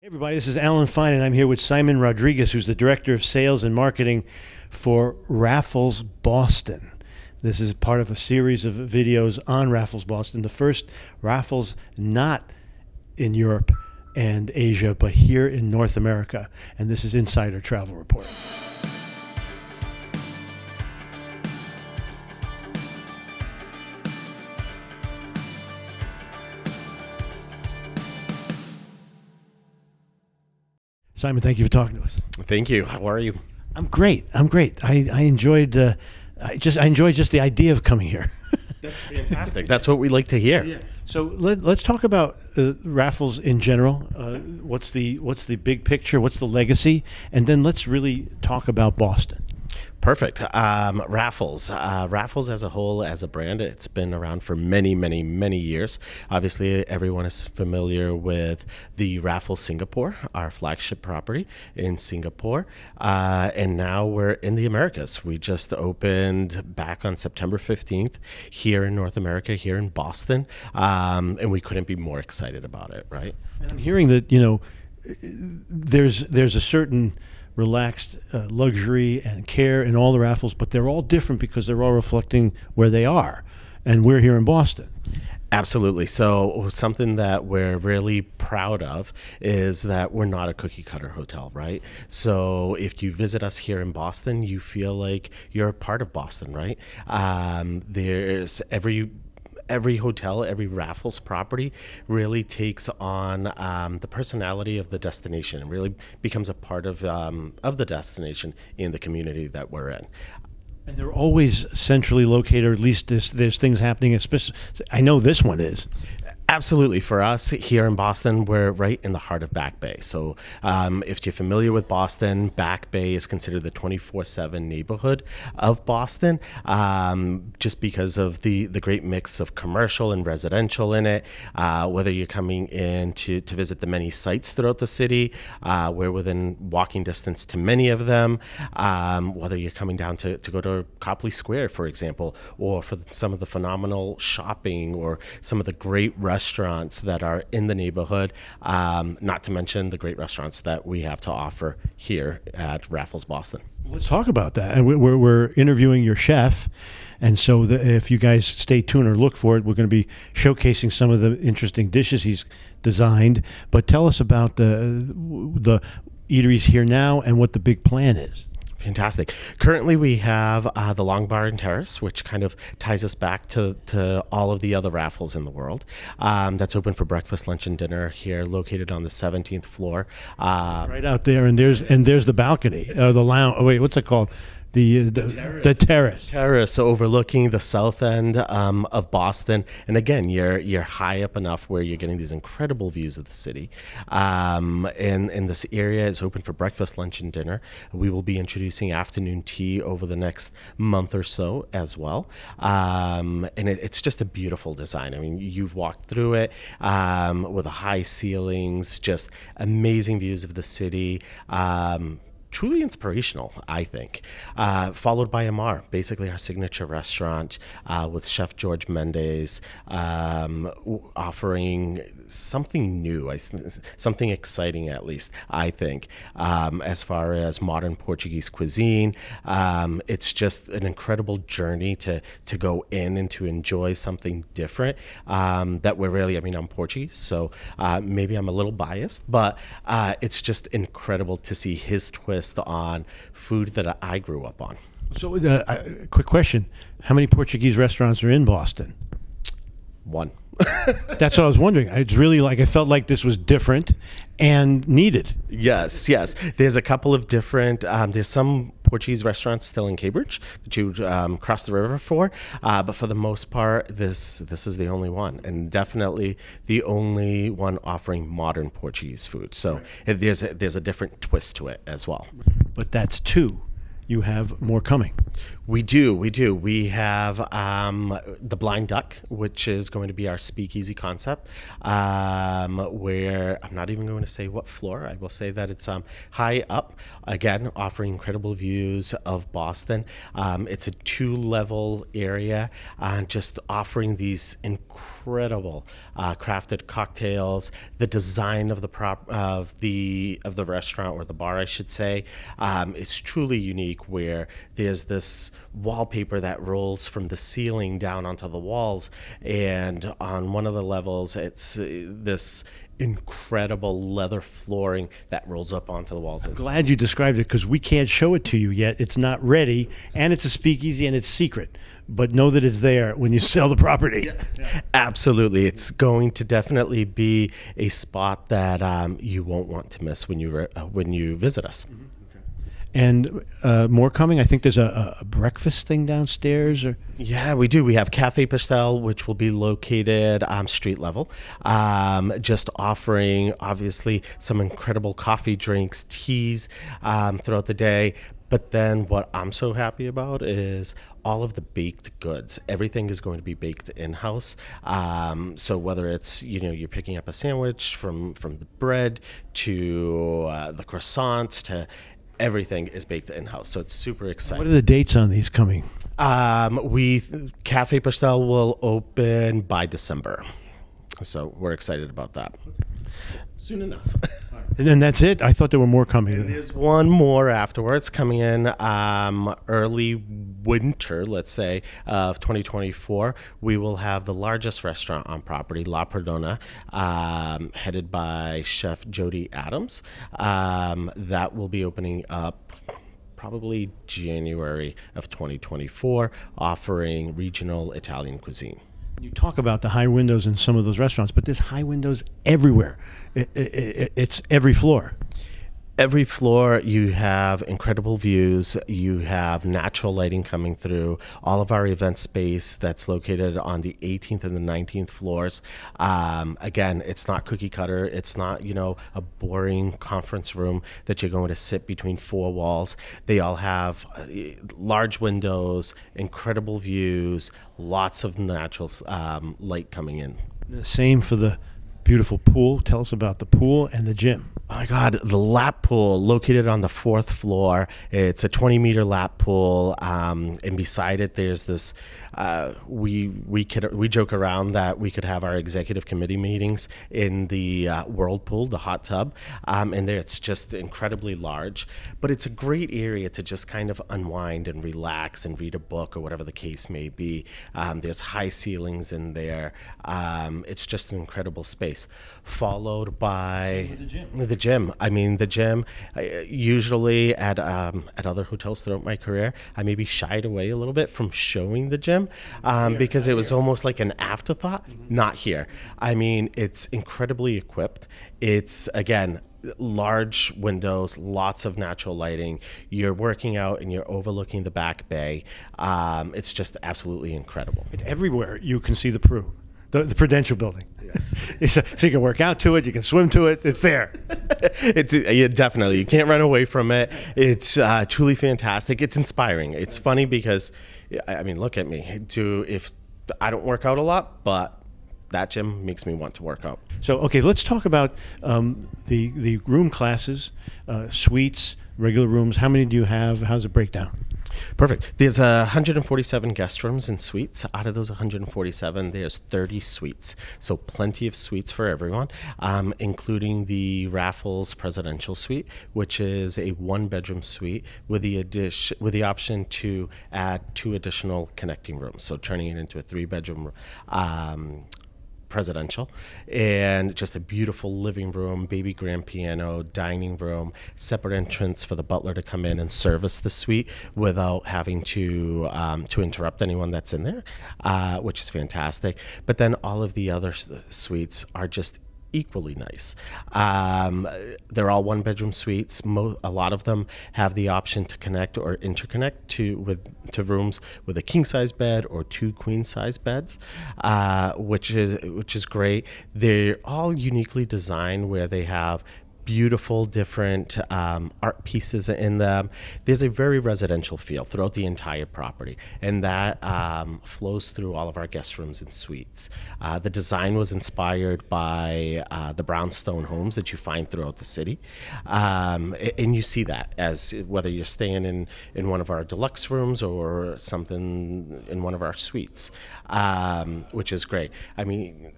Hey everybody, this is Alan Fine, and I'm here with Simon Rodrigues, who's the Director of Sales and Marketing for Raffles Boston. This is part of a series of videos on Raffles Boston. The first Raffles not in Europe and Asia, but here in North America. And this is Insider Travel Report. Simon, thank you for talking to us. Thank you. How are you? I'm great. I'm great. I, I enjoyed uh, I just I enjoyed just the idea of coming here. That's fantastic. That's what we like to hear. Yeah. So let, us talk about uh, raffles in general. Uh, what's the what's the big picture? What's the legacy? And then let's really talk about Boston. Perfect. Um, Raffles. Uh, Raffles as a whole, as a brand, it's been around for many, many, many years. Obviously, everyone is familiar with the Raffles Singapore, our flagship property in Singapore. Uh, and now we're in the Americas. We just opened back on September 15th here in North America, here in Boston. Um, and we couldn't be more excited about it, right? And I'm hearing that, you know, there's there's a certain relaxed uh, luxury and care in all the raffles, but they're all different because they're all reflecting where they are. And we're here in Boston. Absolutely. So, something that we're really proud of is that we're not a cookie cutter hotel, right? So, if you visit us here in Boston, you feel like you're a part of Boston, right? Um, there's every every hotel, every Raffles property really takes on um, the personality of the destination and really becomes a part of um, of the destination in the community that we're in. And they're always centrally located, or at least there's, there's things happening. I know this one is. Absolutely. For us here in Boston, we're right in the heart of Back Bay. So, um, if you're familiar with Boston, Back Bay is considered the 24 7 neighborhood of Boston um, just because of the, the great mix of commercial and residential in it. Uh, whether you're coming in to, to visit the many sites throughout the city, uh, we're within walking distance to many of them. Um, whether you're coming down to, to go to Copley Square, for example, or for some of the phenomenal shopping or some of the great restaurants restaurants that are in the neighborhood, um, not to mention the great restaurants that we have to offer here at Raffles Boston. Let's talk about that. And we're, we're interviewing your chef. And so, the, if you guys stay tuned or look for it, we're going to be showcasing some of the interesting dishes he's designed. But tell us about the the eateries here now and what the big plan is. Fantastic. Currently, we have uh, the Long Bar and Terrace, which kind of ties us back to, to all of the other raffles in the world. Um, that's open for breakfast, lunch, and dinner here, located on the 17th floor. Uh, right out there, and there's and there's the balcony, uh, the lounge. Oh, wait, what's it called? The the terrace. the terrace. terrace overlooking the south end um, of Boston. And again, you're you're high up enough where you're getting these incredible views of the city. Um, and and this area is open for breakfast, lunch, and dinner. We will be introducing afternoon tea over the next month or so as well. Um, and it, it's just a beautiful design. I mean, you've walked through it um, with the high ceilings, just amazing views of the city. Um, truly inspirational, I think. Uh, followed by Amar, basically our signature restaurant uh, with Chef George Mendes, um, offering something new, something exciting at least, I think, um, as far as modern Portuguese cuisine. Um, it's just an incredible journey to, to go in and to enjoy something different um, that we're really, I mean, I'm Portuguese, so uh, maybe I'm a little biased, but uh, it's just incredible to see his twist twist on food that I grew up on. So, uh, quick question: How many Portuguese restaurants are in Boston? One. That's what I was wondering. It's really like I felt like this was different and needed. Yes, yes. There's a couple of different. Um, there's some Portuguese restaurants still in Cambridge that you um, cross the river for, uh, but for the most part, this this is the only one, and definitely the only one offering modern Portuguese food. So right. there's a, there's a different twist to it as well. But that's two. You have more coming. We do, we do. We have um, the Blind Duck, which is going to be our speakeasy concept, um, where I'm not even going to say what floor. I will say that it's um, high up, again, offering incredible views of Boston. Um, it's a two level area, uh, just offering these incredible uh, crafted cocktails. The design of the prop of the of the restaurant or the bar, I should say, um, is truly unique. Where there's this wallpaper that rolls from the ceiling down onto the walls, and on one of the levels, it's uh, this incredible leather flooring that rolls up onto the walls. as Glad you described it because we can't show it to you yet. It's not ready, and it's a speakeasy and it's secret. But know that it's there when you sell the property. Absolutely, it's going to definitely be a spot that um, you won't want to miss when you re- uh, when you visit us. And uh, more coming. I think there's a, a breakfast thing downstairs. Or Yeah, we do. We have Cafe Pastel, which will be located um, street level, um, just offering obviously some incredible coffee, drinks, teas um, throughout the day. But then what I'm so happy about is all of the baked goods. Everything is going to be baked in house. Um, so whether it's you know you're picking up a sandwich from from the bread to uh, the croissants to everything is baked in house. So it's super exciting. what are the dates on these coming? Um, we Cafe Pastel will open by December, so we're excited about that. Soon enough. And then that's it. I thought there were more coming. There's one more afterwards coming in um, early winter, let's say, of 2024. We will have the largest restaurant on property, La Perdona, um, headed by Chef Jody Adams. Um, that will be opening up probably January of 2024, offering regional Italian cuisine. You talk about the high windows in some of those restaurants, but there's high windows everywhere. It, it, it, it's every floor. Every floor you have incredible views. You have natural lighting coming through. All of our event space that's located on the 18th and the 19th floors. Um, again it's not cookie cutter. It's not you know a boring conference room that you're going to sit between four walls. They all have uh, large windows incredible views lots of natural um, light coming in. The same for the beautiful pool. Tell us about the pool and the gym. Oh my God, the lap pool located on the fourth floor. It's a 20 meter lap pool, um, and beside it, there's this. Uh, we we could we joke around that we could have our executive committee meetings in the uh, whirlpool, the hot tub, um, and there it's just incredibly large. But it's a great area to just kind of unwind and relax and read a book or whatever the case may be. Um, there's high ceilings in there. Um, it's just an incredible space. Followed by the gym. I mean, the gym. I, usually at um, at other hotels throughout my career, I maybe shied away a little bit from showing the gym um, because it was almost like an afterthought. Not here. I mean, it's incredibly equipped. It's again large windows, lots of natural lighting. You're working out and you're overlooking the back bay. Um, it's just absolutely incredible. And everywhere you can see the Pru, the, the Prudential Building. Yes. so you can work out to it, you can swim to it. It's there. it's yeah, definitely you can't run away from it. It's uh, truly fantastic. It's inspiring. It's funny because I I mean, look at me. Do if I don't work out a lot, but that gym makes me want to work out. So okay, let's talk about um, the the room classes, uh, suites, regular rooms. How many do you have? How's it break down? Perfect. There's uh, 147 guest rooms and suites. Out of those 147, there's 30 suites. So plenty of suites for everyone, um, including the Raffles Presidential Suite, which is a one-bedroom suite with the addition with the option to add two additional connecting rooms. So turning it into a three-bedroom. Um, presidential and just a beautiful living room baby grand piano dining room separate entrance for the butler to come in and service the suite without having to um, to interrupt anyone that's in there uh, which is fantastic. But then all of the other suites are just equally nice. Um, they're all one bedroom suites. Mo- a lot of them have the option to connect or interconnect to with to rooms with a king size bed or two queen size beds, uh, which is which is great. They're all uniquely designed where they have beautiful different um, art pieces in them. There's a very residential feel throughout the entire property, and that um, flows through all of our guest rooms and suites. Uh, the design was inspired by uh, the brownstone homes that you find throughout the city, um, and you see that as whether you're staying in in one of our deluxe rooms or something in one of our suites, um, which is great. I mean,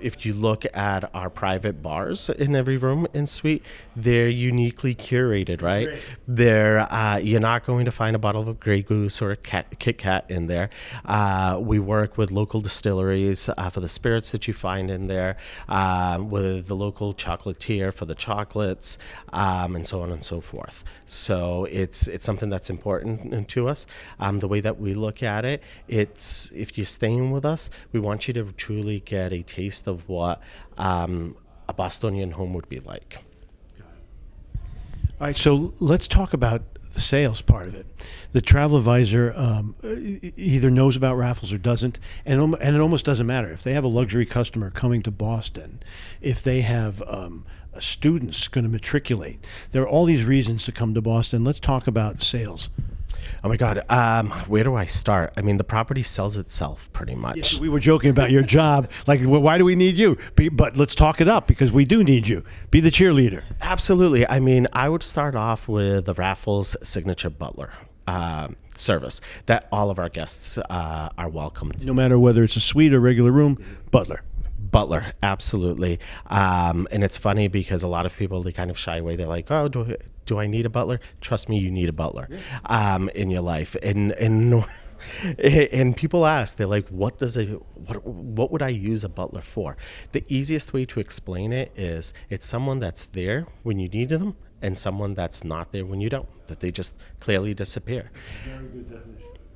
if you look at our private bars in every room and suite, they're uniquely curated, right? Great. They're uh, you're not going to find a bottle of Grey Goose or a cat, Kit Kat in there. Uh, we work with local distilleries uh, for the spirits that you find in there, um, with the local chocolatier for the chocolates, um, and so on and so forth. So it's it's something that's important to us. Um, the way that we look at it, it's if you're staying with us, we want you to truly get a taste of what um, a Bostonian home would be like. All right, so let's talk about the sales part of it. The travel advisor um, either knows about raffles or doesn't, and and it almost doesn't matter if they have a luxury customer coming to Boston, if they have um, students going to matriculate. There are all these reasons to come to Boston. Let's talk about sales. Oh my God, um, where do I start? I mean, the property sells itself pretty much. Yeah, we were joking about your job. Like, well, why do we need you? But let's talk it up because we do need you. Be the cheerleader. Absolutely. I mean, I would start off with the Raffles Signature Butler. Um, service that all of our guests uh, are welcome. To. No matter whether it's a suite or regular room, butler. Butler, absolutely. Um, and it's funny because a lot of people they kind of shy away. They're like, "Oh, do, do I need a butler?" Trust me, you need a butler um, in your life. And and and people ask, they're like, "What does a what what would I use a butler for?" The easiest way to explain it is it's someone that's there when you need them and someone that's not there when you don't. That they just clearly disappear. Very good definition.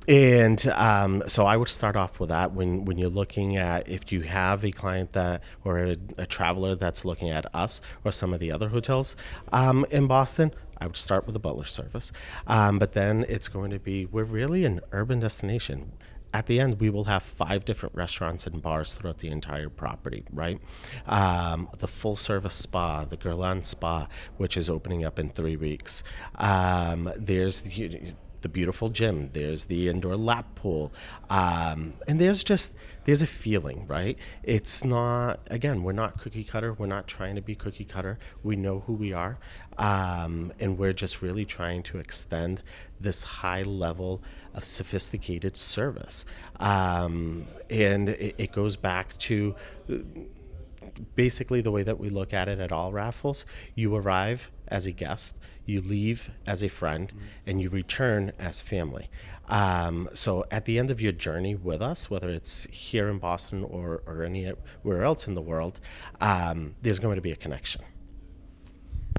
And um, so I would start off with that when, when you're looking at if you have a client that or a, a traveler that's looking at us or some of the other hotels um, in Boston. I would start with the butler service, um, but then it's going to be we're really an urban destination at the end, we will have five different restaurants and bars throughout the entire property, right? Um, the full service spa, the Guerlain Spa, which is opening up in three weeks. Um, there's the, the beautiful gym. There's the indoor lap pool, um, and there's just there's a feeling, right? It's not again. We're not cookie cutter. We're not trying to be cookie cutter. We know who we are, um, and we're just really trying to extend this high level of sophisticated service. Um, and it, it goes back to basically the way that we look at it at all raffles you arrive as a guest you leave as a friend mm-hmm. and you return as family. Um, so at the end of your journey with us whether it's here in boston or, or anywhere else in the world um, there's going to be a connection.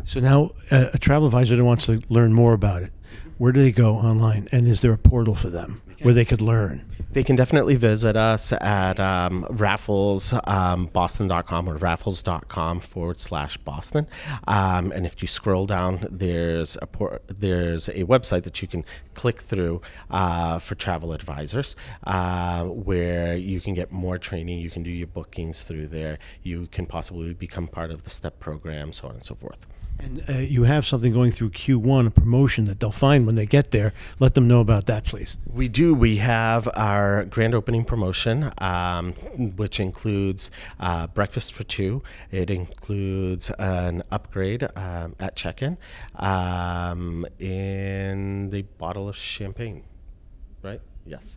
So now a travel advisor that wants to learn more about it. Where do they go online and is there a portal for them where they could learn they can definitely visit us at um, rafflesboston.com um, or raffles.com forward slash Boston. Um, and if you scroll down, there's a por- there's a website that you can click through uh, for travel advisors uh, where you can get more training. You can do your bookings through there. You can possibly become part of the STEP program, so on and so forth. And uh, you have something going through Q1, a promotion that they'll find when they get there. Let them know about that, please. We do. We have our grand opening promotion, um, which includes uh, breakfast for two. It includes an upgrade um, at check in um, and a bottle of champagne, right? Yes.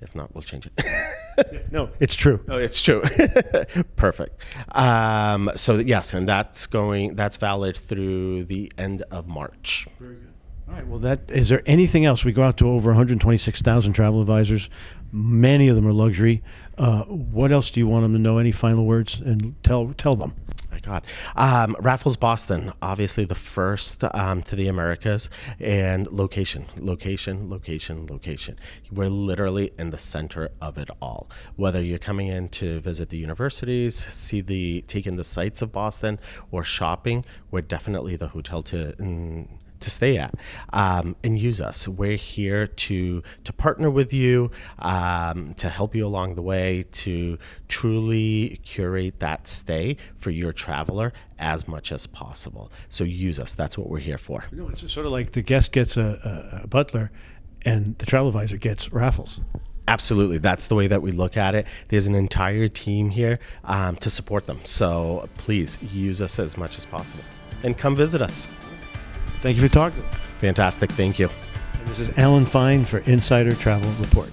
If not, we'll change it. no, it's true. Oh, it's true. Perfect. Um, so yes, and that's going. That's valid through the end of March. Very good. All right. Well, that is there anything else? We go out to over 126,000 travel advisors. Many of them are luxury. Uh, what else do you want them to know? Any final words and tell tell them? God. Um, Raffles Boston, obviously the first um, to the Americas, and location, location, location, location. We're literally in the center of it all. Whether you're coming in to visit the universities, see the take in the sights of Boston, or shopping, we're definitely the hotel to. Mm, to stay at um, and use us. We're here to to partner with you, um, to help you along the way, to truly curate that stay for your traveler as much as possible. So use us. That's what we're here for. No, it's sort of like the guest gets a, a, a butler, and the travel advisor gets raffles. Absolutely. That's the way that we look at it. There's an entire team here um, to support them. So please use us as much as possible and come visit us. Thank you for talking. Fantastic. Thank you. This is Alan Fine for Insider Travel Report.